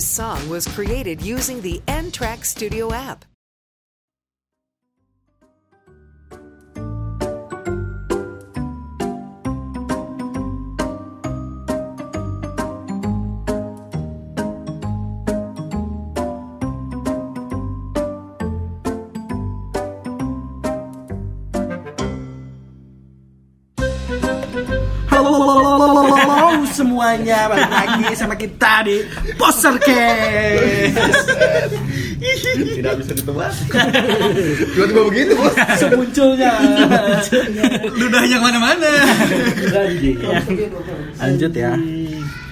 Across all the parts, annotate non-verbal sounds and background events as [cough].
This song was created using the N Track Studio app. Semuanya balik lagi sama kita di Poster Case. Tidak bisa ditebak. Tiba-tiba begitu, Bos. Semunculnya. Ludahnya ke mana-mana. Lanjut ya.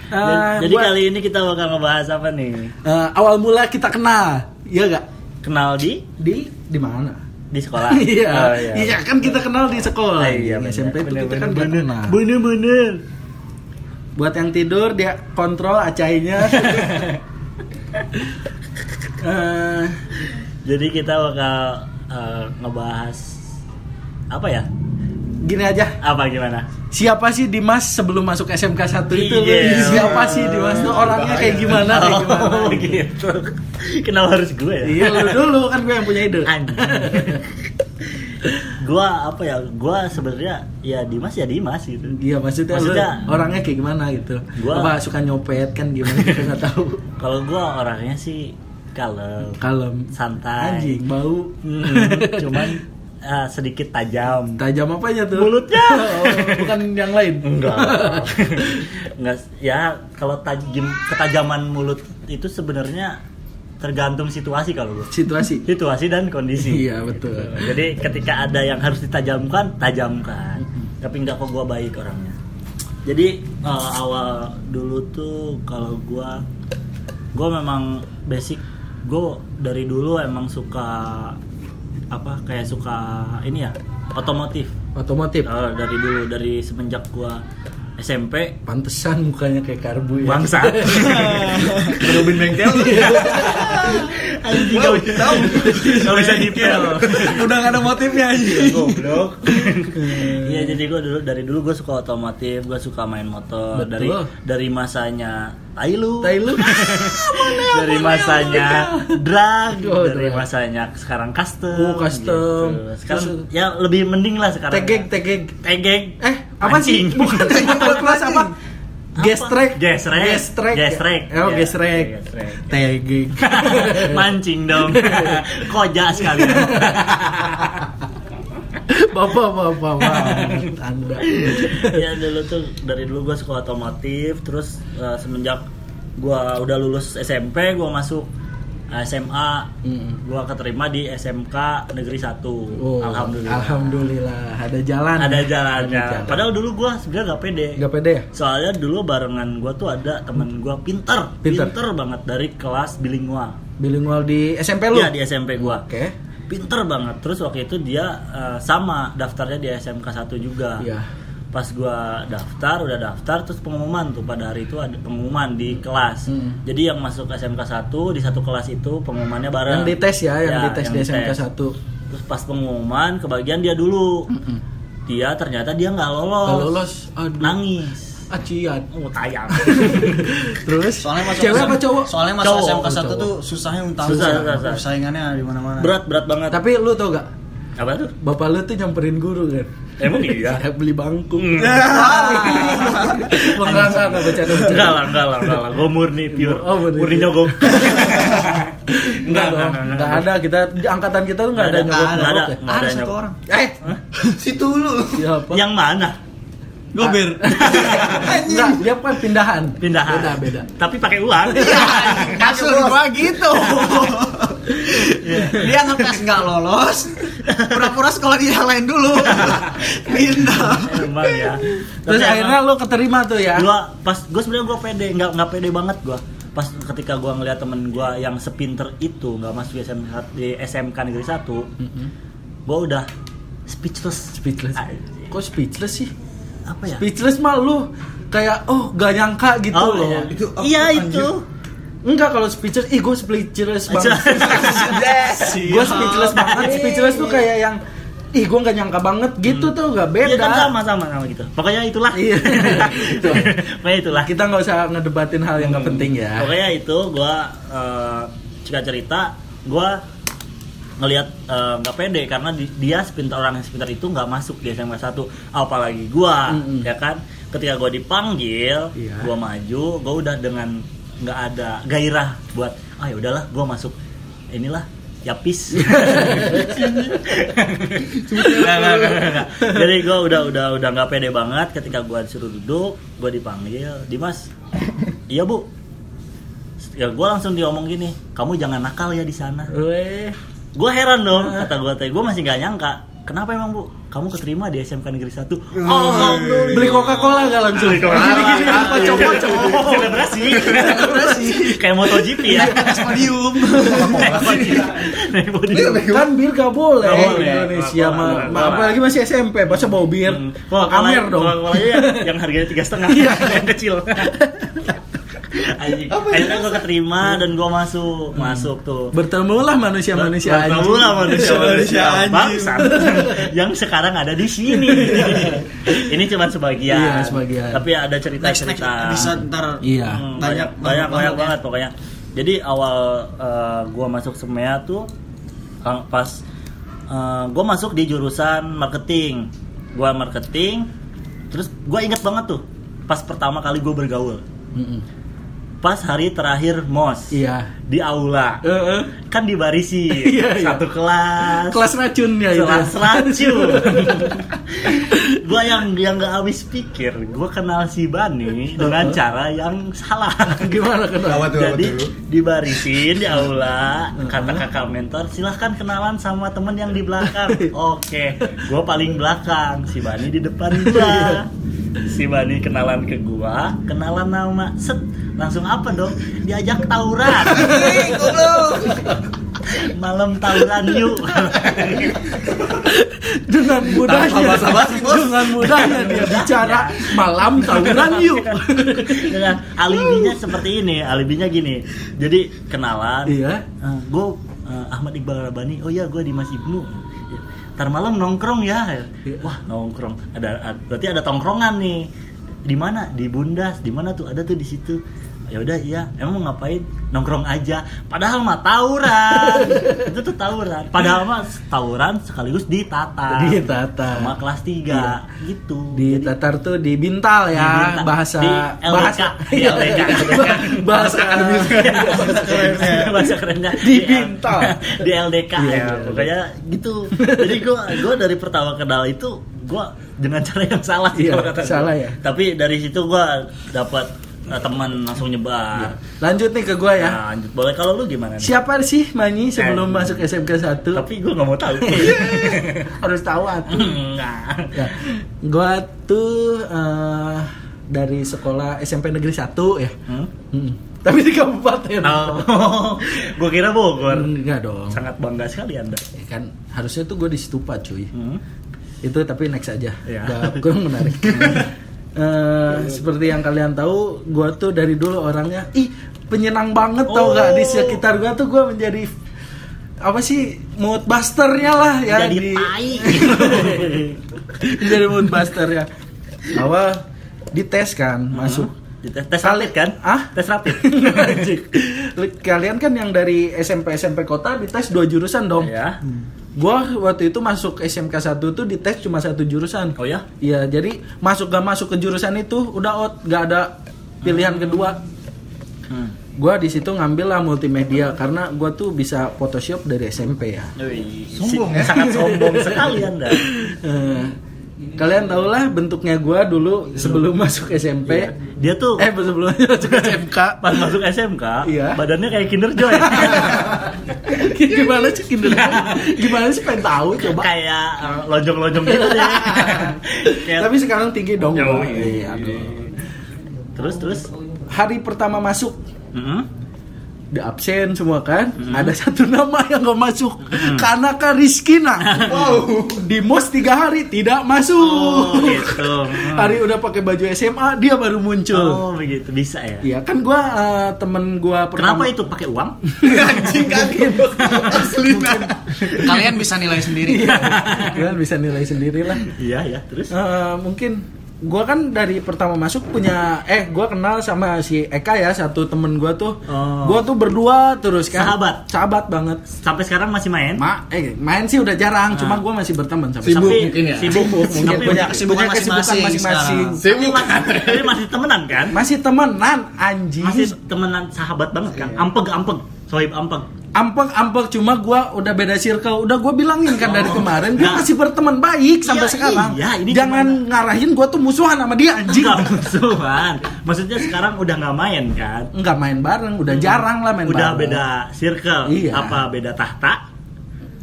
Eh, Jadi buat- kali ini kita bakal ngebahas apa nih? eh, awal mula kita kenal, iya gak? Kenal di Di di mana? di sekolah. [laughs] Iya, Oh, iya kan kita kenal di sekolah. Ah, iya, Di bener, SMP itu bener, kita kan bener, kenal. Bener bener. Buat yang tidur dia kontrol acainya. [laughs] Eh, Jadi kita bakal eh, ngebahas apa ya? gini aja, Apa gimana? siapa sih Dimas sebelum masuk SMK 1 itu? Iya. Siapa sih Dimas itu orangnya kayak gimana? Kayak gimana? Oh, [laughs] gitu. Kenapa harus gue ya? Iya lu dulu kan gue yang punya ide. Gua apa ya? Gua sebenarnya ya Dimas ya Dimas gitu. Iya maksudnya, Maksudnya- lu orangnya kayak gimana gitu? Gua- Apa suka nyopet kan gimana kita nggak tahu. [laughs] Kalau gua orangnya sih kalem, Kalem, santai. anjing, bau, Hmm, [laughs] cuman eh, sedikit tajam. tajam apanya tuh? Mulutnya. [laughs] Oh, bukan yang lain. Enggak. Enggak ya kalau tajam ketajaman mulut itu sebenarnya tergantung situasi kalau gue. Situasi. Situasi dan kondisi. Iya betul. Jadi ketika ada yang harus ditajamkan, tajamkan. Tapi enggak kok gua baik orangnya. Jadi eh, awal dulu tuh kalau gua gua memang basic gua dari dulu emang suka apa kayak suka ini ya otomotif Otomotif. Oh, dari dulu dari semenjak gua SMP Pantesan mukanya kayak karbu ya. bangsa. [laughs] Robin bengkel. Anjing Wow, gak bisa. tahu. Gak bisa dipel. [laughs] Udah gak ada motifnya aja. [laughs] Goblok. Iya jadi gue dulu dari dulu gue suka otomotif, gue suka main motor Betul. dari dari masanya Tailu, Tai lu. dari masanya drag, Oh, dari drag. masanya sekarang custom. Oh, custom. gitu. Sekarang Terus- ya lebih mending lah sekarang. Tegeg, tegeg. tegeg. Eh, apa sih? Bukan tegeg kelas apa? Gestrek. Gestrek. Gestrek. Gestrek. Oh, Ya, gestrek. gestrek. Tegeg. [laughs] Mancing dong. [laughs] Koja sekali. [laughs] Bapak, bapak, bapak. Anda. ya dulu tuh dari dulu gue suka otomotif terus eh, semenjak gue udah lulus SMP gue masuk SMA Mm. gue keterima di SMK Negeri 1 Oh, Alhamdulillah Alhamdulillah. Ada jalan. ada jalannya Ada jalan. padahal dulu gue sebenarnya gak pede Gak pede ya? soalnya dulu barengan gue tuh ada temen gue pinter, Pinter. pinter banget dari kelas bilingual Bilingual di SMP lu? Iya di SMP gue Oke. pinter banget terus waktu itu dia eh, sama daftarnya di SMK 1 juga Iya. Pas gua daftar udah daftar terus pengumuman tuh pada hari itu ada pengumuman di kelas Hmm. jadi yang masuk SMK 1 di satu kelas itu pengumumannya bareng Yang dites ya, yang Ya, dites yang di SMK dites. 1. terus pas pengumuman kebagian dia dulu Mm-mm. dia ternyata dia nggak lolos Gak lolos. Aduh. nangis Acian. oh tayang [laughs] Terus? Soalnya masuk cewek apa cowok? Soalnya masuk Cowok, SMK 1 cowok. tuh susahnya untuk tahu Susah, susah, susah. Persaingannya di mana-mana. berat berat banget Tapi lu tau gak? Apa tuh Bapak lu tuh nyamperin guru kan? emang iya Saya beli bangku. Hmm. Enggak, enggak, enggak, bercanda, bercanda. enggak lah enggak lah enggak lah gue murni pure Oh, murni. murni nyogok [laughs] Enggak dong, enggak ada. Kita di angkatan kita tuh enggak ada Nggak nyogok ada, nggak ada. ya. Nggak Ada satu orang. Eh, Situ dulu. siapa? yang mana Gober. Enggak, dia kan pindahan. pindahan Beda, beda. tapi pakai uang Maksud gua gitu. [laughs] Dia ngetes nggak lolos. Pura-pura sekolah di yang lain dulu. Pindah. emang ya Terus Tapi akhirnya lu keterima tuh ya. gua pas gue sebenarnya gue pede nggak nggak pede banget gua pas ketika gua ngeliat temen gua yang sepinter itu nggak masuk di SMK di SMK negeri 1 Mm-mm. gua udah speechless Speechless. Anjing. Kok speechless sih? apa ya Speechless mah lu kayak oh gak nyangka gitu oh, loh. iya. Itu apa, iya anjir? itu Enggak kalau speechless, ih gue speechless banget. [laughs] Gue speechless banget. Speechless tuh kayak yang ih gue nggak nyangka banget gitu tuh gak beda Iya kan sama sama sama gitu. Pokoknya itulah. Iya. [laughs] Itu. Pokoknya itulah. kita nggak usah ngedebatin hal yang nggak penting ya Pokoknya itu gua eh, cerita cerita gua ngelihat eh, nggak pede karena di- dia sepintar orang yang sepintar itu nggak masuk di SMA 1 apalagi gua Mm-mm. ya kan ketika gua dipanggil Iya. gua maju gua udah dengan nggak ada gairah buat ah ya udahlah gua masuk inilah yapis. [laughs] Nggak, nggak, nggak, nggak. jadi gue udah udah udah nggak pede banget ketika gue disuruh duduk gue dipanggil Dimas. Iya bu. Ya gue langsung diomong gini kamu jangan nakal ya di sana. Gue heran dong kata gue teh gue masih gak nyangka kenapa emang bu? Kamu keterima di SMK Negeri 1 Alhamdulillah. Beli Coca Cola nggak langsung? Beli Coca-Cola. Gini-gini, kocok-kocok. selebrasi. Kayak MotoGP ya. Naik podium. kan bir gak boleh. Nggak boleh. Indonesia mah. apalagi masih SMP masa bawa bir? Hmm. Amer dong. yang, harganya tiga setengah. Iya. yang kecil Anjing. akhirnya gue keterima dan gue masuk masuk tuh. Bertemulah manusia-manusia Bertemu lah manusia manusia anjing. bangsat. yang sekarang ada di sini. [laughs] Ini cuma sebagian. Iya, sebagian. tapi ada cerita next next. Cerita bisa ntar iya. Hmm, Banyak banyak banyak, banget banyak ya. banget pokoknya. Jadi awal eh, gua masuk semea tuh pas eh, gua masuk di jurusan marketing. Gua marketing terus gua inget banget tuh pas pertama kali gua bergaul. Pas hari terakhir mos iya. di aula. Eh, eh. kan dibarisi. [laughs] Iya, iya. satu kelas. Kelas racunnya itu. Kelas racun. [laughs] Gua yang yang nggak habis pikir gua kenal si Bani dengan cara yang salah. [laughs] Gimana apa jadi dibarisin di aula kata kakak mentor silahkan kenalan sama temen yang di belakang. Oke gue paling belakang. Si Bani di depan gua. Si Bani kenalan ke gua kenalan nama set langsung apa dong? Diajak tawuran. Malam tawuran yuk. Dengan mudahnya. dengan mudahnya dia bicara malam tawuran yuk. Dengan alibinya seperti ini alibinya gini. Jadi kenalan. Iya. Gue Ahmad Iqbal Rabani. Oh ya gue di Mas Ibnu. Ntar malam nongkrong ya. Iya. wah nongkrong. Ada- berarti ada tongkrongan nih. Di mana? Di Bundas. Di mana tuh? Ada tuh di situ ya udah iya. Emang mau ngapain? Nongkrong aja. Padahal mah tawuran. [laughs] Itu tuh tawuran. Padahal mah tawuran sekaligus ditata Ditata. sama kelas 3 gitu. Di Jadi- Tatar tuh di bintal ya. Di Bintal. bahasa Di LDK. bahasa Di LDK. [laughs] bahasa akademis [laughs] bahasa kerennya. Di Bintal. di LDK Iya, ya iya. pokoknya gitu. Jadi gua gua dari pertama kenal itu gua dengan cara yang salah sih Iya, kalau kata salah ya. tapi dari situ gua dapat eh, teman langsung nyebar lanjut nih ke gua ya Nah, lanjut boleh kalau lu gimana nih? siapa sih Manyi sebelum Eh. masuk SMK 1 tapi gua nggak mau tahu [laughs] harus tahu atuh Enggak. ya. gua tuh eh, dari sekolah SMP Negeri 1 ya Hmm? Hmm. tapi di kabupaten Oh, [laughs] gua kira Bogor. enggak dong Sangat bangga sekali Anda. Ya kan harusnya tuh gue di Stupa cuy Hmm? itu tapi next aja Iya. Nggak- kurang menarik [laughs] Eh, seperti yang kalian tahu gue tuh dari dulu orangnya ih penyenang banget tau Oh. gak di sekitar gue tuh gue menjadi apa sih mood busternya lah ya Jadi di- tai. [laughs] menjadi mood buster ya awal dites kan masuk Di tes, rapid kan? Ah? Tes rapid. [laughs] Kalian kan yang dari SMP SMP kota dites dua jurusan dong. ya. Gua waktu itu masuk SMK 1 tuh dites cuma satu jurusan. Oh ya? Iya, jadi masuk gak masuk ke jurusan itu udah out, gak ada pilihan kedua. Hmm. Gua di situ ngambil lah multimedia karena gua tuh bisa Photoshop dari SMP ya. Wih, Sombong si- ya? Sangat sombong sekali Anda. [laughs] Kalian tau lah bentuknya gua dulu sebelum masuk SMP. Iya. Dia tuh Eh sebelumnya masuk [laughs] SMK. pas masuk SMK, Iya. badannya kayak Kinder Joy. [laughs] Gimana sih Kinder? Gimana sih pengen tahu coba. kayak eh, lonjong-lonjong gitu deh. [laughs] Kayak- Tapi sekarang tinggi dong. Iya. Iya, aduh. terus terus. Hari pertama masuk Mm-mm. Di absen semua kan ada satu nama yang gak masuk Kanaka Rizkina [laughs] Wow. di mos tiga hari tidak masuk Oh, gitu. Hmm. [laughs] hari udah pakai baju SMA dia baru muncul Oh, begitu bisa ya. Iya kan gua eh, temen gua Kenapa pertama itu pakai uang? [laughs] Anjing kaget. Asli. Kalian bisa nilai sendiri. Kalian bisa nilai sendiri lah Iya, ya. Terus? Eh, mungkin gua kan dari pertama masuk punya eh gua kenal sama si Eka ya satu temen gua tuh Oh. gua tuh berdua terus kan Sahabat? sahabat banget Sampai sekarang masih main? Ma, eh main sih udah jarang, Ah. cuma gua masih berteman sampai Sibuk Tapi- mungkin ya? Sibuk, mungkin Tapi punya kesibukan masing-masing masing-masing. Sibuk. Tapi masih temenan kan? Masih temenan anjing. Masih temenan sahabat banget kan? Ampeg, ampeg. Sohib ampeg. Ampek ampek cuma gua udah beda circle. Udah gua bilangin kan dari kemarin gua Nah. masih berteman baik sampai Iya, sekarang. iya, ini Jangan ngarahin gua tuh musuhan sama dia anjing. Enggak musuhan. Maksudnya sekarang udah nggak main kan? Enggak main bareng, udah jarang lah main Udah bareng. beda circle. Iya. Apa beda tahta?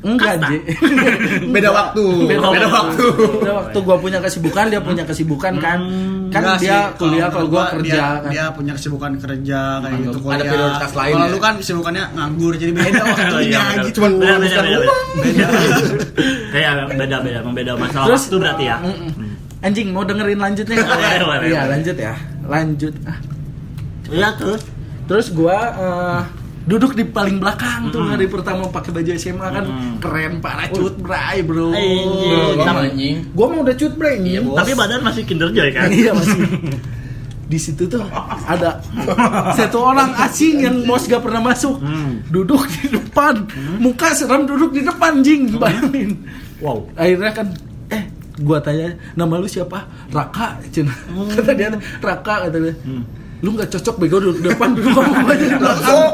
Enggak. Ji. [laughs] Beda waktu. Beda, Beda waktu. Beda waktu gua punya kesibukan, dia punya kesibukan kan. Kan Enggak dia sih, kuliah kalau gua kerja dia, kan. Dia punya kesibukan kerja kayak gitu Ada kuliah. prioritas lain Kalau ya? lu kan kesibukannya nganggur jadi beda [laughs] waktunya Oh, iya, gitu. Cuman beda, [laughs] beda, beda, beda. Kayak beda, beda, membeda masalah Terus- waktu berarti ya. Mm-mm. Anjing mau dengerin lanjutnya Iya lanjut ya, lanjut. Iya terus. Terus gua eh, duduk di paling belakang tuh Mm-mm. hari pertama pakai baju SMA kan keren parah cut bray bro. Anjing. Gua mau udah cut bray Iya, bos. Tapi badan masih Kinder Joy kan? Iya masih. Di situ tuh ada satu orang asing yang bos gak pernah masuk, Hmm. duduk di depan, muka seram duduk di depan jing, bayangin. Wow. Akhirnya kan, eh, gua tanya nama lu siapa? Raka, cina. Kata dia, Raka kata dia. Hmm. Lu nggak cocok bego duduk di depan [laughs] duduk gua aja di belakang.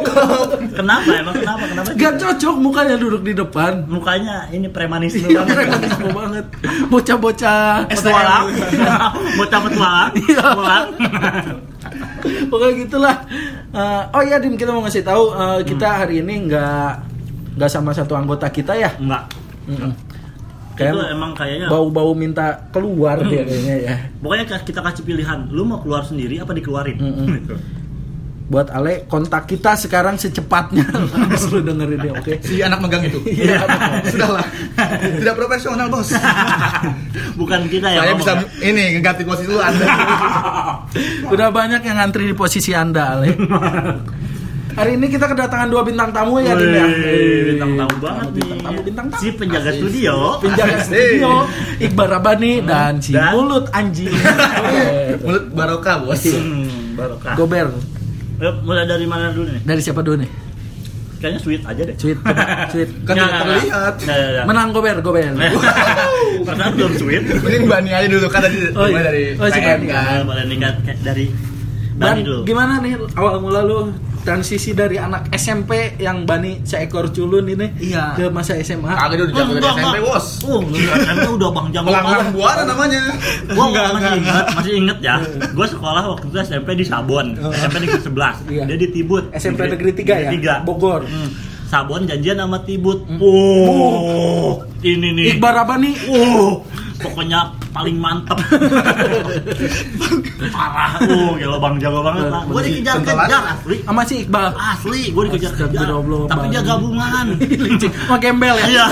Kenapa emang kenapa? Kenapa? Gak cocok mukanya duduk di depan. Mukanya ini premanisme Iya, banget. premanisme banget. Bocah-bocah Petualang. [laughs] Bocah petualang. Iya. Pulang. [laughs] Pokoknya gitulah. Eh, oh iya Dim, kita mau ngasih tahu eh, kita Hmm. hari ini nggak nggak sama satu anggota kita ya. Enggak. Kayak emang kayaknya bau-bau minta keluar dia kayaknya ya. Pokoknya kita kasih pilihan, lu mau keluar sendiri apa dikeluarin? Mm-mm. Gitu. Buat Ale kontak kita sekarang secepatnya. [laughs] Harus lu dengerin dia, oke? Si anak megang itu. Iya. Sudahlah. Tidak profesional, Bos. [laughs] Bukan kita ya. Saya bisa ya. ini ngeganti posisi lu Anda. [laughs] Udah banyak yang ngantri di posisi Anda, Ale. Hari ini kita kedatangan dua bintang tamu ya, Dim ya. Bintang tamu banget nih. Bintang tamu, bintang tamu. Si penjaga studio. Penjaga studio Iqbal Rabani dan si Dan- mulut anjing. [laughs] Mulut barokah, Bos. Hmm, [laughs] barokah. Gober. Yuk, mulai dari mana dulu nih? Dari siapa dulu nih? Kayaknya sweet aja deh. Sweet, coba, sweet. [laughs] Kan Nggak, tidak nggak, terlihat. nggak. Nggak, nggak. Menang Gober, Gober. Perasaan belum sweet. Mending Bani aja dulu kan tadi Oh, iya. mulai dari Oh, si Bani. kan. Nah, boleh dari Bani dulu. gimana nih awal mula lu transisi dari anak SMP yang Bani seekor culun ini Iya. ke masa SMA? Kagak dia udah jago dari SMP, Bos. Oh, SMP udah bang jago Melanglang buana namanya. Gua masih inget, masih inget ya. Gua sekolah waktu itu SMP di Sabon, SMP negeri 11. Iya. Dia di Tibut. SMP negeri 3 ya? Tiga. Bogor. Hmm. Sabon janjian sama Tibut. Oh, ini nih. Iqbal Rabani. Oh, pokoknya paling mantep. [laughs] Parah. Oh, gila bang jago banget. Bang. Gua dikejar-kejar asli. Sama si Iqbal. Asli, gue dikejar-kejar. Astagfirullah, Tapi dia gabungan. [laughs] Licik. Sama gembel ya? Iya.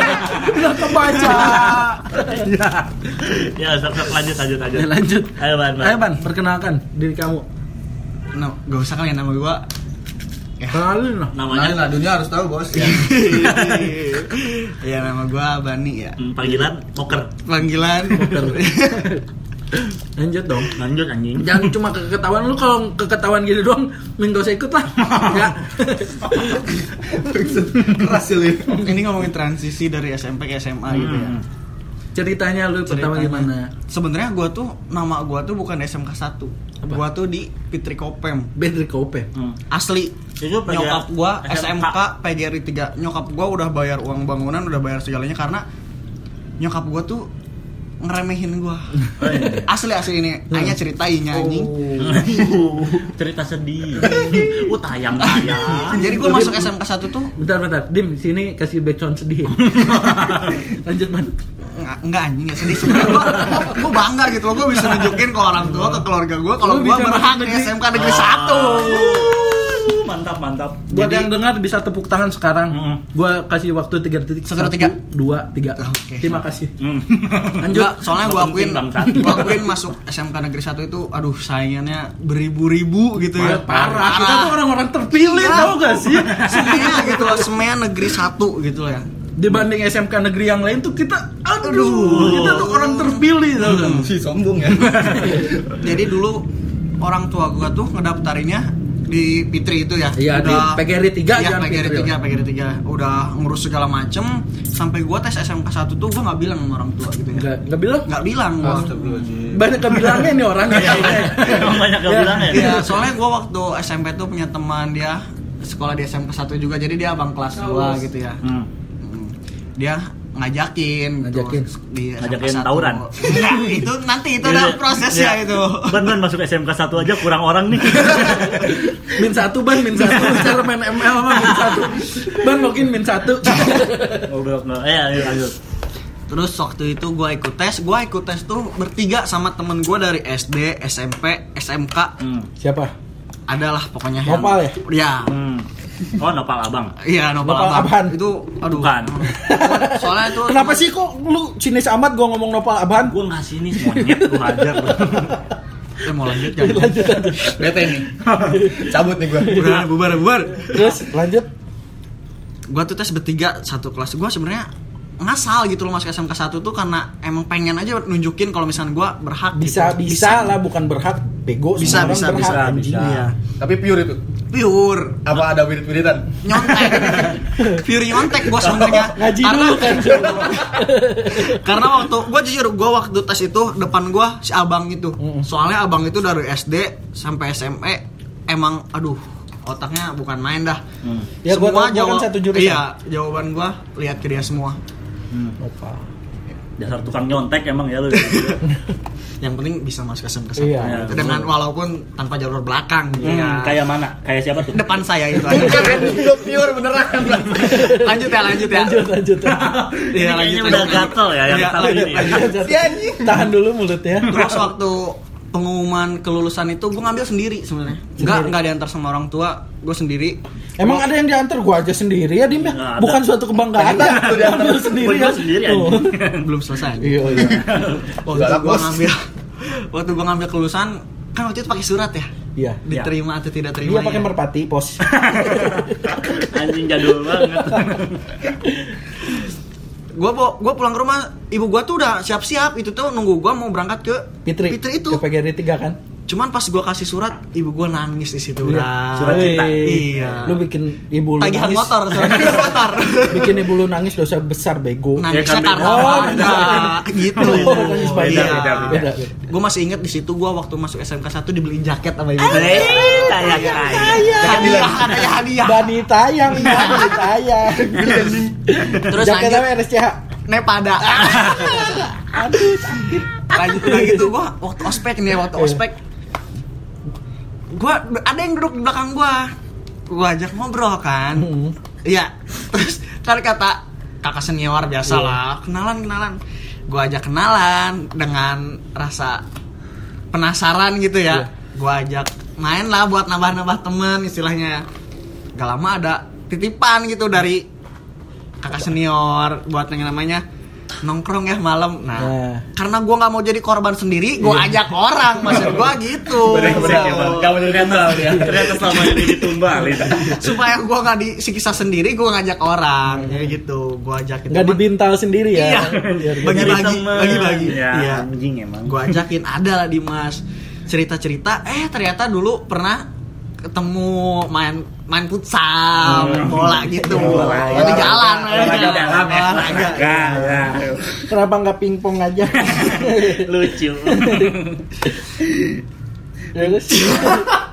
[laughs] Udah kebaca. Iya. Ya, sok lanjut lanjut lanjut. Ya, lanjut. Ayo Ban. Ayo Ban, perkenalkan diri kamu. Nah, gak usah kalian nama gua. Kenalin lah. Kenalin Namanya lah, dunia harus tahu, Bos. Ya. Iya nama gua Bani ya. hmm, panggilan poker. Panggilan [laughs] Lanjut dong. Lanjut anjing. Jangan cuma keketahuan lu kalau keketahuan gini doang, mending gak usah ikut lah. ya. Keras ya, Lin. Ini ngomongin transisi dari SMP ke SMA gitu ya. Hmm. Ceritanya lu pertama Ceritanya. gimana? Sebenarnya gua tuh nama gua tuh bukan SMK 1. Apa? Gua tuh di Fitri Kopem. Bedri Kope. Hmm. Asli. Itu PGR nyokap gua SMK. SMK PGRI 3. Nyokap gua udah bayar uang bangunan, udah bayar segalanya karena nyokap gua tuh ngeremehin gua. Oh, iya. asli asli ini hanya ceritain anjing. Oh. [laughs] cerita sedih. Uh, tayang tayang. Jadi gua masuk SMK 1 tuh Bentar, bentar. Dim, sini kasih background sedih. [laughs] Lanjut, Man. Nggak, enggak anjing ya sedih sebenarnya gua, gua bangga gitu loh gua bisa nunjukin ke orang tua ke keluarga gua kalau bisa berhak di SMK negeri Oh. 1 Mantap. Buat Jadi- yang dengar bisa tepuk tangan sekarang. Mm. Gua kasih waktu tiga detik. Satu, tiga. dua, tiga. Oke. Terima kasih. Hmm. [laughs] Lanjut. Enggak, soalnya gue Nggak akuin, gue akuin masuk SMK Negeri 1 itu, aduh saingannya beribu-ribu gitu ya. Parah. Kita tuh orang-orang terpilih Iya. tau gak sih? Semuanya gitu loh, semuanya Negeri 1 gitu loh ya. Dibanding SMK negeri yang lain tuh kita, aduh, kita tuh orang terpilih tau gak? Si sombong ya. [laughs] Jadi dulu orang tua gue tuh ngedaftarinnya di Pitri itu ya. Iya, di PGRI 3, Iya, jangan PGRI Pitri. 3, PGRI 3. Udah ngurus segala macem sampai gue tes SMK 1 tuh gue nggak bilang sama orang tua gitu ya. Nggak, nggak bilang? Nggak bilang gua. Banyak kebilangnya nih orangnya. Emang banyak Ya. yang bilang ya. Iya, soalnya gue waktu SMP tuh punya teman dia sekolah di SMK 1 juga, jadi dia abang kelas gua gitu ya. Hmm. Dia ngajakin, gitu, Ngajakin. di SMK Ngajakin 1. tawuran? Enggak, itu nanti itu ada prosesnya Iya. itu. Ban ban masuk SMK 1 aja kurang orang nih. [laughs] min satu ban, min satu. Cara main ML mah min satu. Ban login min satu. Goblok nggak. Eh, ayo lanjut. Terus waktu itu gue ikut tes, gue ikut tes tuh bertiga sama temen gue dari SD, SMP, SMK. Hmm. Siapa? Adalah pokoknya yang- Nopal ya? Iya. Hmm. Oh, nopal abang. Iya, nopal, Nopal abang. Abhan. Itu aduh. Bukan. [laughs] Soalnya itu Kenapa sih kok lu sinis amat gua ngomong nopal abhan? Gue ngasih nih monyet gue hajar. [laughs] Eh, mau lanjut jangan. Lanjut lanjut. Bete nih. [laughs] Cabut nih gua. Udah bubar bubar. Terus lanjut. Gua tuh tes bertiga satu kelas. Gua sebenarnya ngasal gitu loh masuk SMK 1 tuh karena emang pengen aja nunjukin kalau misalnya gua berhak Bisa gitu. bisa lah bukan berhak bego Bisa, semua orang bisa, berhak, bisa, anjing. bisa. Iya. Tapi pure itu. Pure Apa ada wirid-wiridan? nyontek [laughs] pure nyontek bos sebenarnya [laughs] Ngaji Karena- dulu kan. [laughs] karena waktu gue jujur gue waktu tes itu depan gue si abang itu soalnya abang itu dari SD sampai SMA emang aduh otaknya bukan main dah Hmm. Ya, gua tahu, gua kan satu jurusan. iya jawaban gue lihat ke dia semua Nopal. Dasar tukang nyontek emang ya lu. [laughs] yang penting bisa masuk SMK satu Iya. Gitu. dengan walaupun tanpa jalur belakang gitu Hmm, ya Kayak mana? Kayak siapa tuh? depan saya itu aja Gua pure beneran. [laughs] lanjut ya lanjut ya Lanjut lanjut. Iya, [laughs] Ini kayaknya udah gatel ya yang Iya, satu lanjut, ini. lanjut. Anjing. Tahan dulu mulutnya. Terus waktu pengumuman kelulusan itu gue ngambil sendiri sebenarnya. Enggak Sendiri. enggak diantar sama orang tua, gue sendiri. Emang ada yang diantar gua aja sendiri ya Dim ya? Nggak. Bukan suatu kebanggaan. Ambil sendiri Gua ya. sendiri [laughs] belum selesai. Iya iya. [laughs] Waktu gue ngambil waktu gue ngambil kelulusan kan waktu itu pakai surat ya. Iya. Diterima atau tidak Dia terima. pakai ya. merpati pos. [laughs] Anjing jadul banget. Gue gue pulang ke rumah, ibu gue tuh udah siap-siap itu tuh nunggu gue mau berangkat ke Fitri. Fitri itu. Ke PGRI 3 kan? Cuman pas gue kasih surat, ibu gue nangis di situ. Iya. Surat cinta. Iya. Lu bikin ibu lu Tagihan nangis. motor, [laughs] tagihan motor. bikin ibu lu nangis dosa besar bego. Nangisnya Ya kan, karena oh, ada gitu. Oh, nangis [laughs] beda, Iya. beda, beda, beda. Gue masih inget di situ gue waktu masuk SMK 1 dibeliin jaket sama ibu. Eh, kayak kayak. Hadiah, katanya hadiah. Bani tayang, iya, bani tayang. [laughs] Terus Jaket lanjut. apa RSCH? Nepada. Aduh, sakit. lanjut lagi tuh gue waktu ospek nih waktu Iya. ospek. Gue ada yang duduk di belakang gue. Gue ajak ngobrol kan. Hmm. Iya. [laughs] Terus kan kata kakak senior biasa Iya. lah kenalan kenalan. Gue ajak kenalan dengan rasa penasaran gitu ya. Iya. Gue ajak main lah buat nambah-nambah temen istilahnya. Gak lama ada titipan gitu dari kakak senior buat yang namanya nongkrong ya malam. Nah, Nah. karena gue nggak mau jadi korban sendiri, gue Iya. ajak orang, maksud gue gitu. Ya. Kamu jadi netral dia. Ternyata selama ini ditumbalin. Supaya gue nggak disiksa sendiri, gue ngajak orang, kayak gitu. Gue ajakin. Nggak dibintal sendiri ya. Iya. Bagi- gini. Bagi-bagi, bagi-bagi. Ya, Iya. anjing emang. gue ajakin ada lah Dimas cerita-cerita eh ternyata dulu pernah ketemu main main futsal main bola gitu Bola, Oh, di ya. jalan Olahraga aja. dalam ya. Olahraga. Kenapa nggak pingpong aja? [laughs] Lucu. [laughs] Terus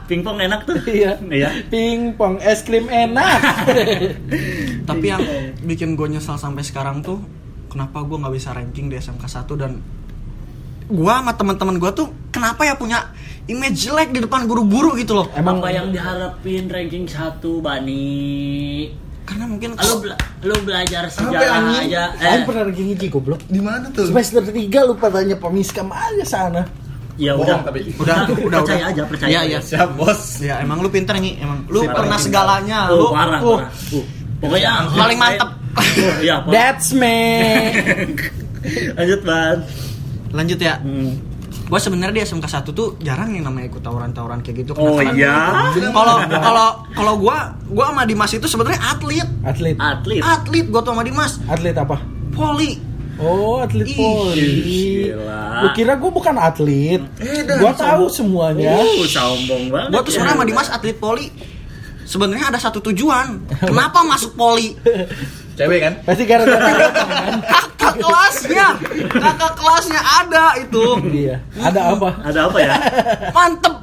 Pingpong enak tuh. iya. Iya. Pingpong es krim enak. [laughs] tapi yang bikin gue nyesal sampai sekarang tuh kenapa gue nggak bisa ranking di SMK 1 dan gue sama teman-teman gue tuh kenapa ya punya image jelek di depan guru-guru gitu loh Emang apa yang diharapin ranking satu Bani? karena mungkin Lu bela lu belajar Apa, sejarah aja. Eh, pernah ranking hiji goblok. Di mana tuh? Semester 3 lupa tanya pemiskam aja sana. Ya Bohong udah. tapi. Udah, udah, percaya udah. aja, percaya. Iya, aja. iya. Siap, Bos. Ya emang lu pinter nih, emang lu Si pernah segalanya, Oh, lu parah, uh, parah. Uh, pokoknya paling mantep. [laughs] Oh, iya, parah. That's me. [laughs] Lanjut, Ban. Lanjut ya. Hmm. Gue sebenarnya di SMK 1 tuh jarang yang namanya ikut tawuran-tawuran kayak gitu. Oh iya. Kalau kalau kalau gua gua sama Dimas itu sebenarnya atlet. Atlet. Atlet. Atlet gua tuh sama Dimas. Atlet apa? Poli. Oh, atlet Ih, poli. gila. Lu kira gue bukan atlet? Eh, Gua tahu semuanya. Uh, sombong banget. Gua tuh sebenarnya sama Dimas atlet poli. Sebenarnya ada satu tujuan. Kenapa masuk poli? [laughs] Cewek kan? Pasti gara-gara [laughs] kelasnya, kakak kelasnya ada itu. Iya. Ada apa? Ada apa ya? Mantep.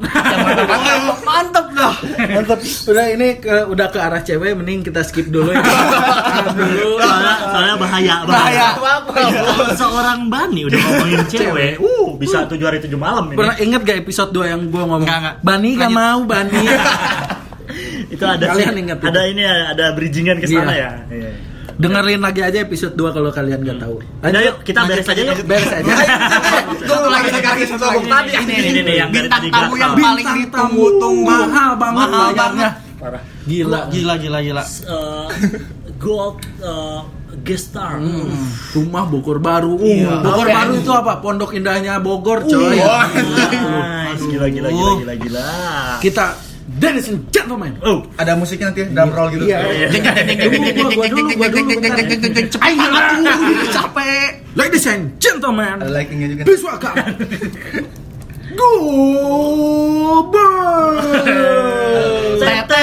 Mantep dah. Mantap. Udah ini ke, udah ke arah cewek, mending kita skip dulu ya. Dulu. soalnya, soalnya bahaya, Bahaya. Kalau seorang Bani udah ngomongin cewek, uh bisa tujuh hari tujuh malam ini. Pernah inget gak episode 2 yang gue ngomong? Nggak, nggak. Bani gak Lanjut. mau, Bani. [laughs] itu ada Kalian sih, itu? ada ini ada bridgingan ke sana Iya. ya. Dengerin lagi aja episode 2 kalau kalian gak tahu. Udah yuk kita beres aja yuk. Beres aja. [laughs] Gue lagi sekarang satu tadi. Ini ini ini yang Bintang tamu yang paling ditunggu-tunggu. Mahal banget Mahal bayarnya. parah. Gila. Gila gila gila. Eh, gold eh, guest star. Rumah Bogor Baru. Iya. Bogor? Baru itu apa? Pondok Indahnya Bogor, coy. Wah. Nice, gila gila gila gila gila. Kita ladies and gentlemen. Oh, Ada musiknya nanti, drum roll gitu. Iya. Dulu, gua dulu, gua banget capek. Ladies and gentlemen. Ada lightingnya juga. Please [laughs] welcome. Gober. Tete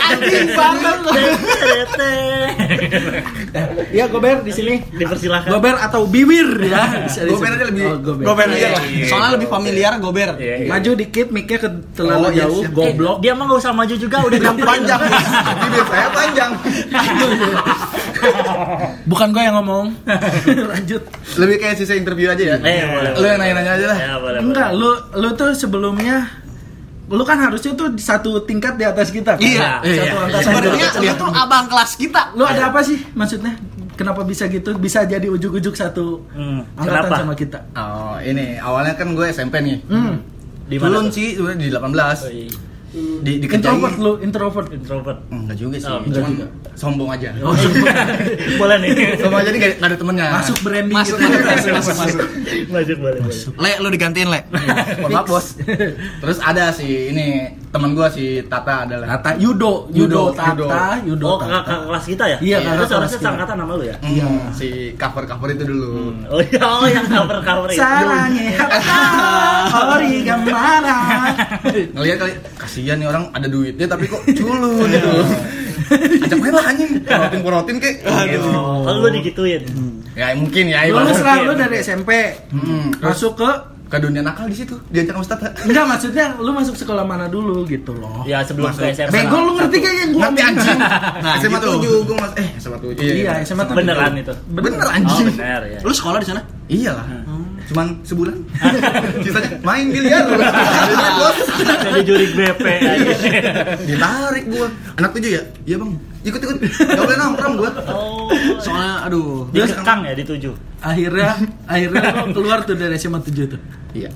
anjing banget lu. Ya Gober di sini. Dipersilahkan. Gober atau Biwir ya. Gober aja lebih Oh, Gober. Gober Iya, aja lah. iya, iya. Soalnya lebih familiar gober. Iya, iya. Maju dikit mic-nya ke terlalu Oh, iya, jauh, siap. goblok. Dia mah nggak usah maju juga udah gampang [laughs] Panjang. Bibir saya panjang. [laughs] Bukan gue yang ngomong. [laughs] Lanjut. Lebih kayak sisa interview aja ya. Eh, boleh. Lu yang nanya-nanya aja lah. Ya, boleh. Enggak, lu lu tuh sebelumnya lu kan harusnya tuh satu tingkat di atas kita kan? Iya. satu Iya. angkatan Sebenarnya di lu tuh abang kelas kita. lu ada apa sih maksudnya kenapa bisa gitu bisa jadi ujuk-ujuk satu Hmm, angkatan kenapa? sama kita Oh, ini awalnya kan gue SMP nih. hmm. Di mana sih sebenarnya di 18. Oh, iya. Di dikerjain. introvert lu introvert Introvert. Enggak juga sih. Oh, Cuman enggak sombong aja. Oh, [laughs] boleh nih. Sombong aja nih nggak nggak ada temennya. masuk branding Masuk, gitu. masuk, masuk, masuk. Masuk [laughs] boleh. boleh. Le, lu digantiin, Le. Mohon maaf bos. [laughs] Terus ada si ini teman gue si Tata adalah. Tata Yudo Yudo Yudo, Tata Yudo Oh, Tata. kakak kakak kelas kita ya? Iya, kakak Itu kelas seharusnya kita. seangkatan nama lu ya? Hmm, Iya. Si cover cover itu dulu. Oh iya, oh yang cover cover itu. Sarangnya Ori Gamara Ngeliat kali kasihan nih orang ada duitnya tapi kok [laughs] culun gitu. Ajak main lah anjing. Porotin porotin kek. Gitu. Kalau lu digituin. Ya mungkin ya. Ibarat. lah lu dari SMP Hmm, Masuk ke ke dunia nakal di situ diajak sama Ustaz. Enggak maksudnya lu masuk sekolah mana dulu gitu loh Ya sebelum Masuk. ke SMA. Bego lu ngerti kayak yang gua Ngerti anjing. [laughs] Nah, SMA gitu. 7 gue mas eh SMA 7. Iya, SMA tuh Beneran itu. Bener Oh anjing. bener ya. Lu sekolah di sana? Iyalah. Cuman sebulan. [laughs] Sisanya main biliar. [laughs] Jadi jurik BP aja. Ditarik gua. Anak tujuh ya? Iya, Bang. Ikut ikut. Gak boleh nongkrong gua. Oh. Soalnya aduh. Dikekang ya di tujuh. akhirnya [laughs] akhirnya lu keluar tuh dari SMA 7 tuh Iya.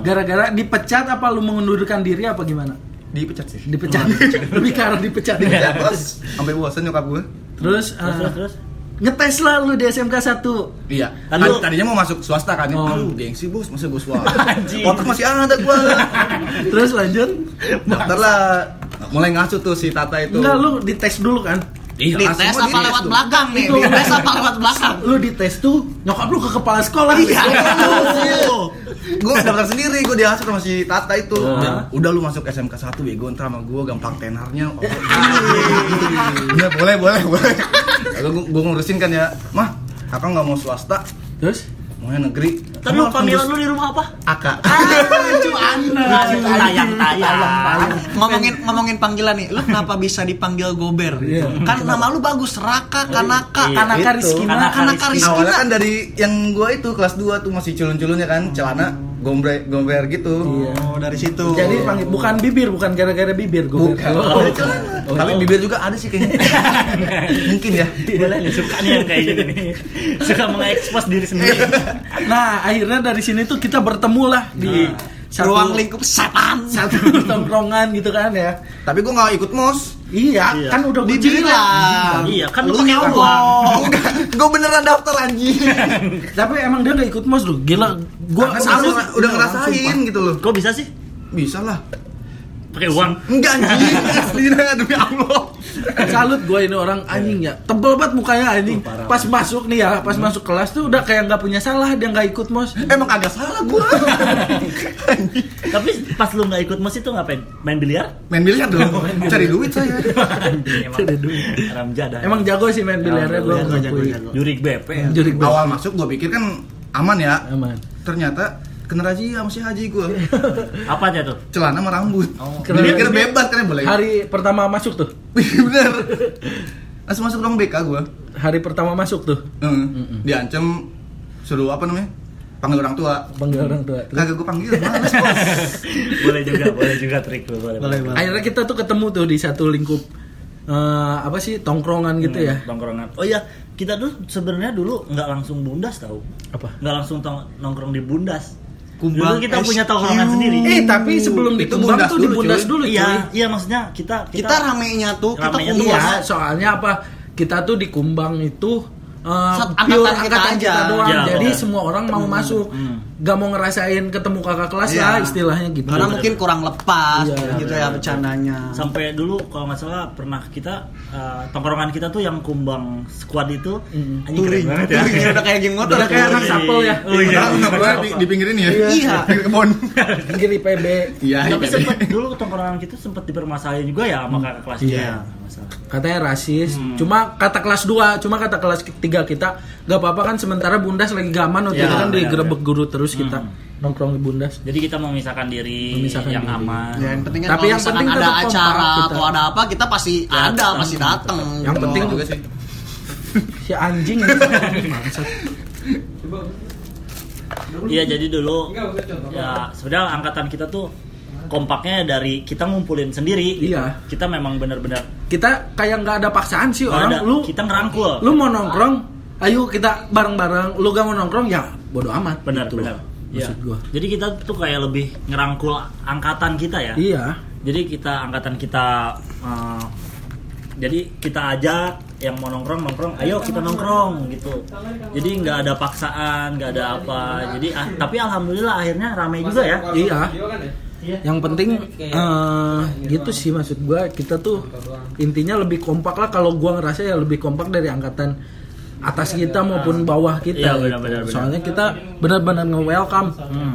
gara-gara dipecat apa lu mengundurkan diri apa gimana Dipecat sih. dipecat [laughs] lebih ke arah dipecat ya Dipecat, Bos. Sampai bosan nyokap gua. terus, Terus uh, terus terus. ngetes lah lu di SMK 1 Iya. Kan Tadi- lu- tadinya mau masuk swasta kan. Oh. Aduh, gengsi bos, masa gua swasta. [laughs] Otak masih ada gua. terus lanjut Daftar lah. Mulai ngasuh tuh si Tata itu. enggak lu dites dulu kan Iya, Di langsung tes gua apa dites lewat tuh. belakang nih? Itu. Di tes apa lewat belakang? lu dites tuh nyokap lu ke kepala sekolah Iya. gue daftar sendiri, gue diasuh sama si Tata itu. Dan, Udah lu masuk SMK 1 bego ntar sama gue gampang tenarnya. Oh, Iya, boleh, boleh, boleh. Gue ngurusin kan ya, mah kakak nggak mau swasta, terus maunya negeri. Tapi lu panggilan lu di rumah apa? Aka. lucu anda Tayang tayang. ngomongin ngomongin panggilan nih, lu kenapa bisa dipanggil Gober? Iya. Kan nama lu bagus, Raka, Kanaka. Iya. Kanaka Itu. Rizkina Kanaka Kanaka. Rizkina. Awalnya kan dari yang gue itu kelas 2 tuh masih culun-culunnya kan celana gombre gomber gitu. Iya. Oh, dari situ. Jadi panggil bukan bibir, bukan gara-gara bibir gue. Bukan. Oh. Tapi bibir juga ada sih kayaknya. [laughs] Mungkin ya. Boleh nih suka nih yang kayak gini nih. Suka mengekspos diri sendiri. [laughs] Nah, akhirnya dari sini tuh kita bertemu lah di satu, ruang lingkup setan. satu [laughs] tongkrongan gitu kan ya. Tapi gue nggak ikut mos. Iya, Iya. kan udah gua Dibilang. Iya, kan lu pakai nyolong. [laughs] gue beneran daftar anjing. [laughs] Tapi emang dia gak ikut mos lu. Gila, salut. udah, Iya, ngerasain gitu loh. Kok bisa sih? Bisa lah. Pakai uang. Enggak anjing, asli dah, demi Allah. Salut gue ini orang anjing ya. Tebel banget mukanya anjing. Pas masuk nih ya, pas masuk kelas tuh udah kayak nggak punya salah dia nggak ikut mos. Emang kagak salah gua. [laughs] Tapi pas lu nggak ikut mos itu ngapain? Main biliar? Main biliar dong. [laughs] [laughs] Cari duit saya. Haram jadah. Emang jago sih main biliarnya gue jago, jago. Jurik BP ya. Jurik. Awal masuk gua pikir kan aman ya. Aman. Ternyata kena razia sama si Haji gua. [laughs] Apa aja tuh? Celana sama rambut. Oh. Jadi kira bebas kan boleh. Hari pertama masuk tuh. [laughs] Bener. Langsung masuk ruang BK gua. Hari pertama masuk tuh. Heeh. Diancam suruh apa namanya? Panggil orang tua. Panggil orang tua. Kagak gua panggil, males bos. [laughs] boleh juga, boleh juga trik lu, boleh. Boleh, boleh. Akhirnya kita tuh ketemu tuh di satu lingkup eh, apa sih tongkrongan gitu ya. Hmm, Tongkrongan. Oh iya, kita tuh sebenarnya dulu nggak langsung bundas tahu. Apa? Nggak langsung tong- nongkrong di bundas. Kumbang dulu kita SQ. punya tongkrongan sendiri. Eh tapi sebelum di Itu bundas tuh di dulu, bundas dulu iya, cuy. iya maksudnya kita Kita ramenya tuh, kita Ramenya tuh Iya, soalnya apa? Kita tuh di Kumbang itu Sat- pure angkatan kita angkatan aja. kita doang. Iya, Jadi betul. semua orang mau masuk. hmm. Gak mau ngerasain ketemu kakak kelas Iya. lah istilahnya gitu. Karena mungkin kurang lepas Iya, gitu ya bercandanya. sampai dulu kalau nggak salah pernah kita eh, tongkrongan kita tuh yang kumbang squad itu Hmm. anjing keren Touring, banget ya. touring udah kayak geng motor. Udah kayak anak sapel ya. Oh iya. Nah, nggak boleh di, di pinggir ini ya. Iya. Pinggir kebon. [laughs] Pinggir IPB. Iya, Tapi iya. sempet dulu tongkrongan kita sempat dipermasalahin juga ya sama kakak kelas kita. Masalah. Katanya rasis. Hmm. Cuma kata kelas 2, cuma kata kelas 3 kita gak apa-apa kan sementara Bundas lagi gaman waktu Iya, itu kan benar, digerebek benar. guru terus kita Hmm. nongkrong di Bundas. Jadi kita memisahkan diri Memisahkan yang diri. aman. Ya, yang penting kan Tapi yang penting ada acara kita. atau ada apa kita pasti Datang. ada, pasti datang. Yang gitu. penting juga sih. Si anjing. Iya jadi dulu ya sebenarnya angkatan kita tuh kompaknya dari kita ngumpulin sendiri. gitu. Iya. Kita memang benar-benar kita kayak nggak ada paksaan sih nggak orang ada. lu kita ngerangkul. lu mau nongkrong ayo kita bareng-bareng lu gak mau nongkrong ya bodo amat benar gitu benar. Iya. maksud gua Jadi kita tuh kayak lebih ngerangkul angkatan kita ya. iya Jadi kita angkatan kita eh, jadi kita ajak yang mau nongkrong nongkrong, ayo kita nongkrong gitu. Jadi nggak ada paksaan, nggak ada apa. Jadi ah, tapi alhamdulillah akhirnya ramai juga ya. iya yang penting eh, gitu sih maksud gua. Kita tuh intinya lebih kompak lah. Kalau gua ngerasa ya lebih kompak dari angkatan atas kita maupun bawah kita Iya, gitu. benar-benar, benar. soalnya kita benar-benar nge-welcome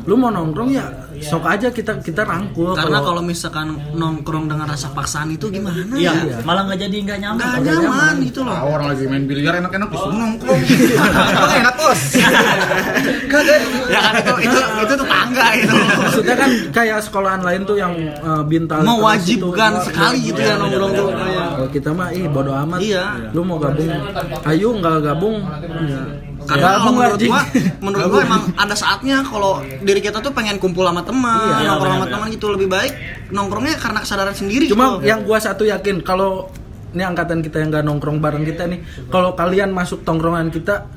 lu mau nongkrong ya sok aja kita kita rangkul Karena kalau misalkan nongkrong dengan rasa paksaan itu gimana Iya, ya? malah nggak jadi nggak nyaman. Nggak nyaman nyaman. gitu loh. Ah, orang lagi main biliar enak-enak disuruh nongkrong. [laughs] Enak bos. [laughs] Ya kan itu itu itu tetangga itu. maksudnya kan kayak sekolahan lain tuh yang eh, bintang Mewajibkan sekali gitu ya Iya, nongkrong tuh. Kalau kita mah ih bodo amat. Iya. Lu mau gabung? Ayo nggak gabung? Karena kalau Gabung, menurut anjing. gua, menurut gua emang ada saatnya kalau diri kita tuh pengen kumpul sama teman, Iya, nongkrong sama teman gitu lebih baik nongkrongnya karena kesadaran sendiri. Cuma gitu. yang gua satu yakin kalau ini angkatan kita yang nggak nongkrong bareng kita nih, kalau kalian masuk tongkrongan kita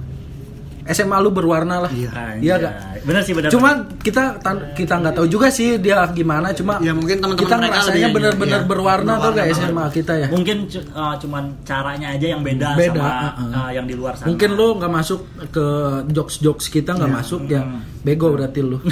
SMA lu berwarna lah. Iya. Iya gak? Bener sih bener. Cuma kita tan- kita nggak tahu juga sih dia gimana. Cuma Ya, mungkin teman-teman kita ngerasanya lebih- bener-bener iya, berwarna tuh berwarna kayak banget. SMA kita ya. mungkin uh, cuman caranya aja yang beda, Beda, sama uh-uh. uh, yang di luar sana. Mungkin lu nggak masuk ke jokes jokes kita nggak masuk ya bego berarti lu.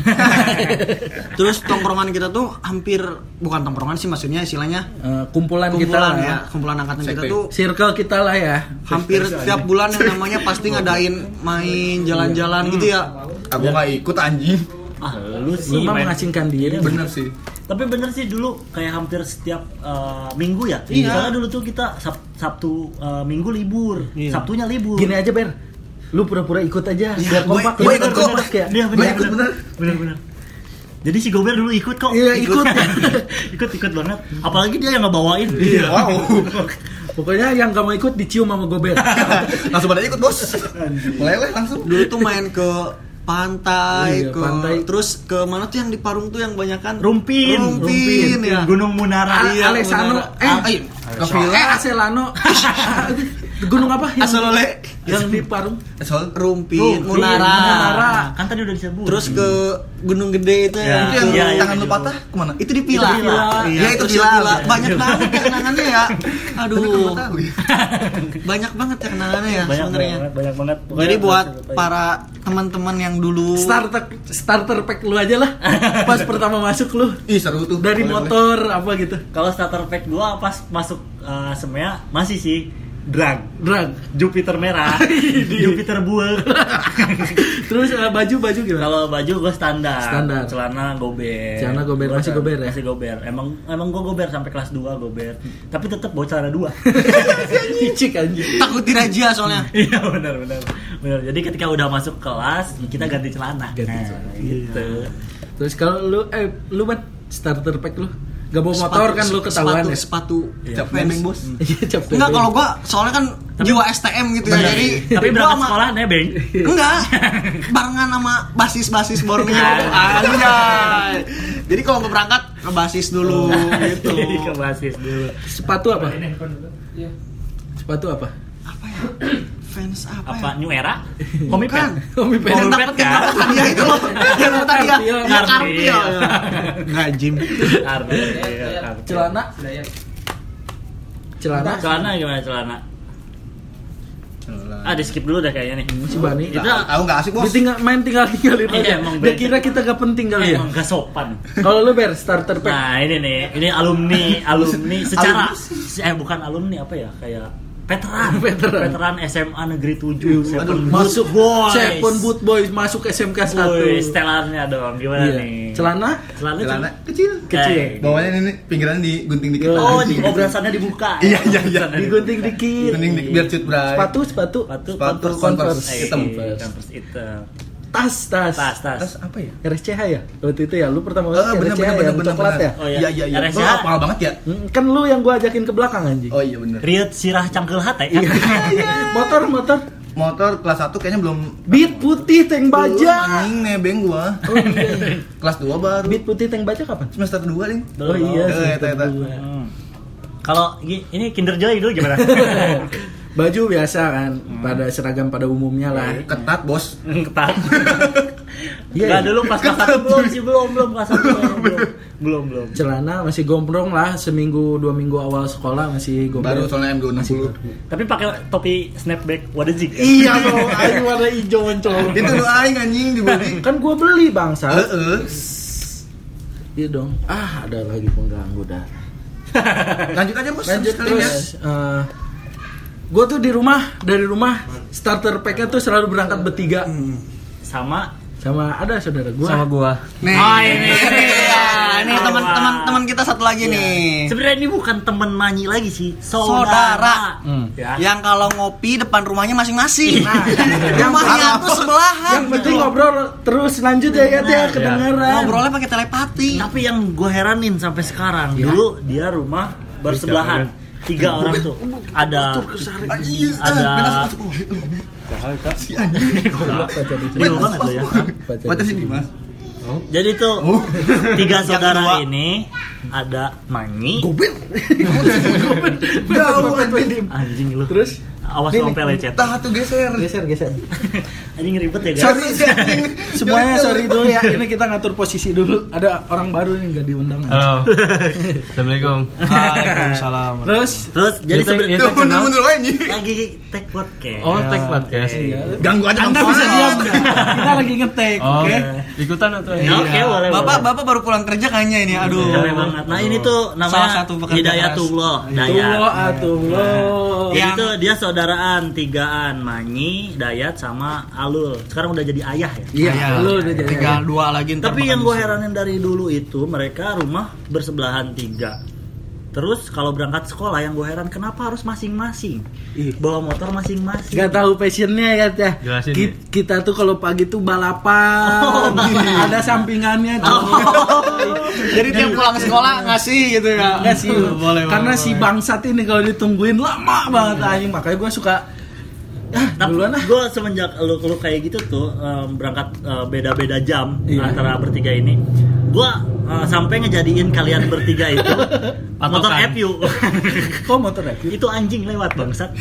[laughs] Terus tongkrongan kita tuh hampir bukan tongkrongan sih maksudnya istilahnya Eh, kumpulan, kita kumpulan lah ya, kumpulan angkatan kita tuh Circle kita lah ya. hampir setiap bulan yang namanya pasti ngadain main jalan-jalan gitu ya. Aku nggak ikut anjing. ah lu sih Lu mah main- mengasingkan diri. Bener sih. Tapi bener sih dulu kayak hampir setiap uh, minggu ya. Iya. Soalnya dulu tuh kita Sab- Sabtu uh, Minggu libur, Iya. Sabtunya libur. Gini aja Ber, lu pura-pura ikut aja biar gua- kompak. gua ya, ikut kok. ya. Iya bener, bener, bener. Jadi si Gober dulu ikut kok. Iya, ikut. [laughs] ikut ikut banget. Apalagi dia yang ngebawain. Iya. Wow. [laughs] Pokoknya yang gak mau ikut dicium sama gober. [laughs] langsung pada ikut bos. Meleleh langsung. Dulu tuh main ke pantai, Iya, ke pantai. terus ke mana tuh yang di Parung tuh yang banyak kan Rumpin, Rumpin, ya. Gunung Munara. Iya, Alessano eh. Ke villa. eh Aselano gunung apa yang, Asolole yang di Parung Rumpin, Rumpin, Munara. Munara. Kan tadi udah disebut. Terus ke Gunung Gede itu Ya. ya. itu yang Iya, iya, tangan lu iya. patah ke mana? Itu di Pila. Itu di Pila. Iya, Iya, itu Pila. Pila. Banyak banget ya kenangannya ya. Aduh. Tahu ya? [laughs] Banyak banget ya kenangannya ya banyak sebenarnya. banget, banyak banget. Jadi buat para teman-teman yang dulu starter starter pack lu aja lah [laughs] pas pertama masuk lu Ih seru tuh. dari Boleh, boleh. motor apa gitu kalau starter pack gua pas masuk uh, semea masih sih drag. Drag. Jupiter merah. [laughs] Jupiter buel [laughs] terus eh, baju baju gimana? Kalau baju gua standar. Standar. celana gober. Celana gober, Gua masih gober ya? masih gober. Emang emang gua gober sampai kelas 2 gober. Tapi tetap bawa celana dua. [laughs] Icik anjing. Takut dirajia soalnya. iya benar benar. Benar. Jadi ketika udah masuk kelas kita ganti celana. Ganti Nah, celana. gitu. Terus kalau lu eh lu ban starter pack lu gak bawa motor Sepatu- kan lu ketahuan sepatu, ya sepatu Iya. Nebeng, bos. iya cap Enggak kalau gua soalnya kan jiwa STM gitu ya. Jadi tapi gua berangkat sama- sekolah nebeng Enggak. [laughs] Barengan sama basis-basis Borneo. Ah. Anjay. Jadi kalau mau berangkat ke basis dulu [laughs] gitu. Jadi ke basis dulu sepatu apa sepatu apa Apa ya? Fans apa, apa ya? New Era Komi Bukan. Pen Komi pen. Yang dapat yang dapat hadiah itu loh. [laughs] Yang dapat hadiah. Karpio. Yang karpio. Enggak, Jim. Iya, celana celana celana gimana celana ah di skip dulu dah kayaknya nih si Bani Itu Tahu nggak asik bos? Ditinggal, main tinggal tinggalin Iya, aja. emang Dia kira kita gak penting kali ya. emang gak sopan Kalau lu ber starter pack. nah ini nih ini alumni alumni [laughs] secara eh bukan alumni apa ya kayak [laughs] veteran Veteran. SMA negeri 7 Aduh, Seven masuk Boys Seven Boot Boys masuk SMK 1. Woi, stelarnya dong gimana Iya. nih Celana celana Celana cel- kecil. kecil. Eh, Bawahnya ini pinggiran digunting dikit. Oh di obrasannya dibuka [laughs] Iya, iya, iya. digunting dikit. Gunting dikit biar cut bray. Sepatu, sepatu. sepatu Sepatu Converse. Eh, hitam. Converse hitam Tas, tas. tas tas Terus apa ya? RSCH ya? Waktu itu ya, lu pertama Oh, masuk bener RSCH bener ya, bener yang bener. coklat bener. ya? Oh, iya. Iya iya iya. RSCH. Gua hafal banget ya. Hmm, Kan lu yang gua ajakin ke belakang anjing. Oh iya bener. Riut sirah cangkel hati [laughs] Iya. motor, motor. Motor kelas 1 kayaknya belum Beat putih tank baja. Anjing nebeng gua. Oh [laughs] iya. Kelas 2 baru. Beat putih tank baja kapan? Semester 2 ling. Oh iya, Eh, eta, eta. Hmm. Kalau ini Kinder Joy dulu gimana? [laughs] Baju biasa kan, pada seragam pada umumnya lah. Ketat, Bos. Ketat. [laughs] Iya, Enggak iya. dulu pas kelas satu belum sih belum belum kelas satu [laughs] belum belum belum. Celana masih gombrong lah, seminggu dua minggu awal sekolah masih Baru gombrong. soalnya M260. Tapi pakai topi snapback wadazik. Iya dong, [laughs] aing warna hijau mencolok. Itu lu aing anjing dibeli. Kan gua beli bangsa. Heeh. Iya dong. Ah, ada lagi pengganggu dah. Lanjut aja, Bos. Lanjut ya. terus. eh gue tuh di rumah dari rumah starter packnya tuh selalu berangkat bertiga Sama sama ada saudara gue gua. Nih, Oh, ini. ini, ya, ini Wah. teman-teman teman kita satu lagi nih. sebenarnya ini bukan teman Manyi lagi sih, Saudara. saudara. Hmm. Ya. Yang kalau ngopi depan rumahnya masing-masing. Nah, yang rumahnya tuh sebelahan. yang penting gitu. ngobrol terus lanjut ya ya ya ya. kedengeran Ngobrolnya pakai telepati. Tapi yang gue heranin sampai sekarang, Ya. dulu dia rumah bersebelahan. Tiga orang tuh. Ada Ada- real [laughs] banget tuh ya. Baca sini, Mas. Jadi tuh Oh. tiga saudara ini ada Gobel. [laughs] Anjing. anjing lu. terus Awas Nih, sampai lecet. Tah tuh geser. geser geser [laughs] Anjing ribet ya guys. sorry sorry. [laughs] semuanya sorry dulu ya ini kita ngatur posisi dulu ada orang baru nih nggak diundang Halo. [laughs] Assalamualaikum. Waalaikumsalam. terus Terus jadi Itu- sebenarnya itu Tuh, mundur-mundur anjing. lagi take podcast. Oh, tag podcast. Iya. Ganggu aja anda bisa diam kita lagi ngetek Oh, oke ikutan atau Ya, Oke, boleh. Bapak bapak baru pulang kerja kayaknya ini. Aduh. Capek banget. Nah ini tuh namanya Salah satu pekerja Hidayatullah Tuh, Dayat. atuh lo. Jadi Yang- tuh dia saudaraan tigaan Manyi, Dayat sama Alul. Sekarang udah jadi ayah ya. Iya, Ya, lu udah jadi. tinggal dua lagi Tapi yang gue heranin dari dulu itu mereka rumah bersebelahan tiga. Terus kalau berangkat sekolah yang gue heran kenapa harus masing-masing Ih. bawa motor masing-masing. Gak tahu passionnya ya ya. Jelasin Ki- Kita tuh kalau pagi tuh balapan, [laughs] ada sampingannya tuh. [laughs] Jadi tiap pulang sekolah ngasih gitu ya. Enggak sih, boleh. karena boleh, si bangsat ini kalau ditungguin lama banget anjing, makanya gue suka Tapi duluan ah. gue semenjak lu, lu kayak gitu tuh em, berangkat eh, beda-beda jam Iya. antara bertiga ini, gue sampai ngejadiin kalian bertiga itu [laughs] motor. FU. Kok [laughs] motor review? itu anjing lewat bangsat. [laughs]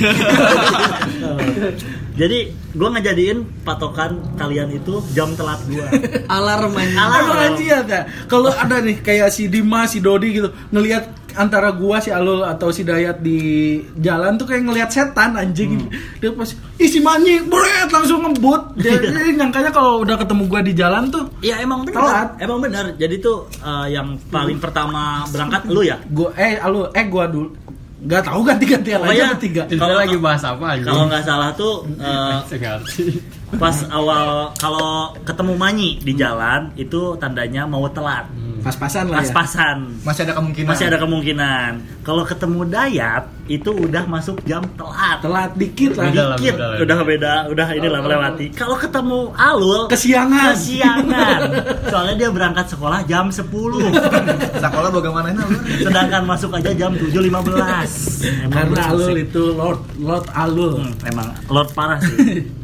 Jadi gue ngejadiin patokan kalian itu jam telat gue. Alarm main. Alarm. Anjing ada. Kalau ada nih kayak si Dimas, si Dodi gitu ngelihat antara gua si Alul atau si Dayat di jalan tuh kayak ngelihat setan anjing. Dia pas isi manyi, bret langsung ngebut. Jadi, nyangkanya kalau udah ketemu gua di jalan tuh Iya emang benar. Telat. Emang benar. Jadi tuh eh, yang paling pertama berangkat lu ya. gua eh Alul eh gua dulu nggak tahu ganti-gantian aja bertiga. Kita Kalau- lagi bahas apa aja? Kalau nggak salah tuh [laughs] eh, ngerti. Pas awal kalau ketemu Manyi di jalan itu tandanya mau telat. Pas-pasan lah ya. Pas-pasan. Masih ada kemungkinan. Masih ada kemungkinan. Kalau ketemu Dayat itu udah masuk jam telat. Telat dikit lah. Beda lah, Dikit, beda lah. udah beda, udah inilah melewati. Kalau ketemu Alul Kesiangan. kesiangan. Soalnya dia berangkat sekolah jam 10. [laughs] Sekolah bagaimana lu? Sedangkan masuk aja jam 7.15. Emang Karena. Alul itu Lord Lord Alul. Hmm, emang Lord parah sih. [laughs]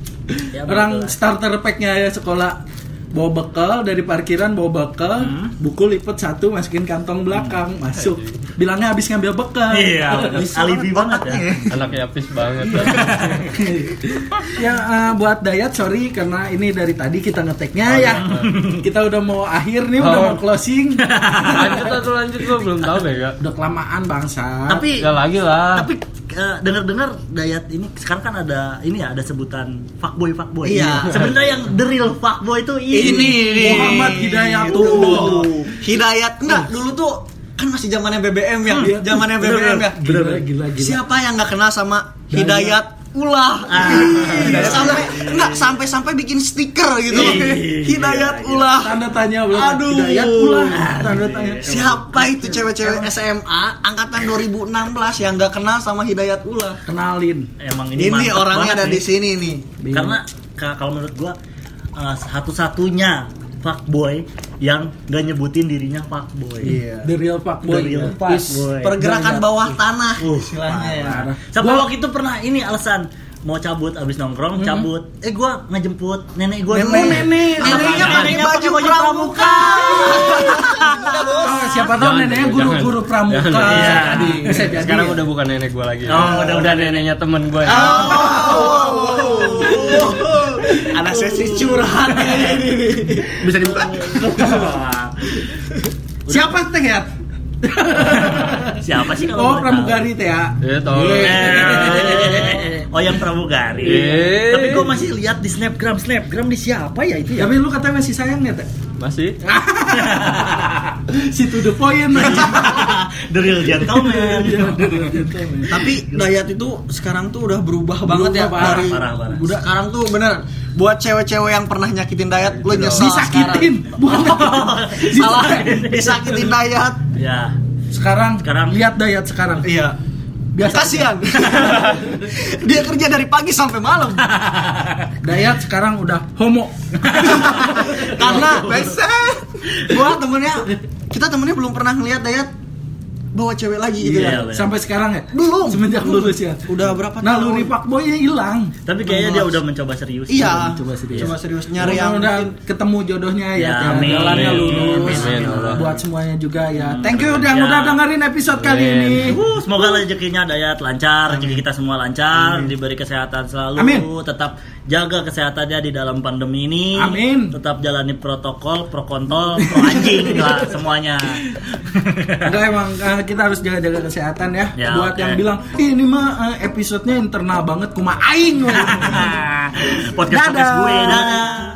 Ya, [laughs] Orang betul. starter packnya ya sekolah bawa bekal dari parkiran bawa bekal Hmm. buku lipat satu masukin kantong belakang masuk bilangnya habis ngambil bekal Iya, Bisa alibi banget ya. Anaknya apis banget. [laughs] ya eh, buat Dayat sorry karena ini dari tadi kita ngeteknya ya kita udah mau akhir nih udah Oh. mau closing lanjut atau lanjut lo belum tahu deh kak. udah kelamaan bangsa Tapi Gak lagi lah. tapi eh, dengar-dengar Dayat ini sekarang kan ada ini ya ada sebutan fuckboy fuckboy. Iya. Sebenarnya yang the real fuckboy itu ini. Ini. Muhammad Hidayatullah. Tuh. Hidayat enggak dulu tuh kan masih zamannya BBM ya. Iya. Zamannya BBM ya. gila gila gila Siapa yang nggak kenal sama Hidayat Ulah? Ah. sampai enggak sampai sampai bikin stiker gitu. Ih, Hidayat Ulah. tanda tanya belum Aduh. Hidayat ulah tanda tanya Siapa itu cewek-cewek SMA angkatan 2016 yang nggak kenal sama Hidayat Ulah? kenalin Emang ini, Ini, orangnya ada di sini nih. Karena ka- kalau menurut gua eh, satu-satunya fuckboy yang gak nyebutin dirinya fuckboy. Iya. the real fuckboy The real Is- fuckboy. Pergerakan Dayat. bawah tanah Uh, istilahnya ya. Sampai Gua- waktu itu pernah ini alasan mau cabut abis nongkrong cabut eh gua ngejemput nenek gua Nenek. dulu. nenek. Neneknya pakai baju pramuka. Oh, siapa tahu Jangan neneknya guru-guru jangan. pramuka Jangan. bisa Iya. jadi bisa jadi Sekarang ya. udah bukan nenek gue lagi. Oh, udah- udah neneknya temen gue. Ada sesi curhat ini. Bisa dibuka? siapa teh ya Siapa sih kalau oh pramugari teh ya Ya Oh yang pramugari. Eh. Tapi gue masih lihat di snapgram snapgram di siapa ya itu ya? tapi lu katanya masih sayang ya teh Masih? [laughs] [laughs] si to the point lagi [laughs] [laughs] The real gentleman. Tapi Dayat itu sekarang tuh udah berubah banget ya parah, dari parah, parah. Udah sekarang tuh bener buat cewek-cewek yang pernah nyakitin Dayat lu nyesel disakitin bukan sekarang. Salah disakitin Dayat. ya. sekarang Sekarang. lihat dayat sekarang Iya. biasa Kasihan. Dia kerja dari pagi sampai malam. dayat sekarang udah homo Karena gua temennya kita temennya belum pernah ngeliat Dayat bawa cewek lagi gitu Iya, ya. bener. sampai sekarang ya Belum. semenjak lulus ya Udah berapa nah tahun? luri fuckboynya hilang Tapi kayaknya dia udah mencoba serius. Iya. Coba serius. Coba serius nyari yang udah ketemu jodohnya ya, Ya, ya amin. jalannya Amin. lurus Allah. buat semuanya juga ya thank you udah Ya. udah dengerin episode kali Amin. ini Uh, semoga rezekinya Dayat lancar, rezeki kita semua lancar, diberi kesehatan selalu, Amin. tetap jaga kesehatannya di dalam pandemi ini. Amin. Tetap jalani protokol, pro kontol, pro anjing [laughs] lah semuanya. Enggak emang eh, kita harus jaga-jaga kesehatan ya. Ya, Buat oke. yang bilang, "Ih, ini mah eh, episodenya internal banget kuma aing. Podcast podcast Dadah. gue, dadah.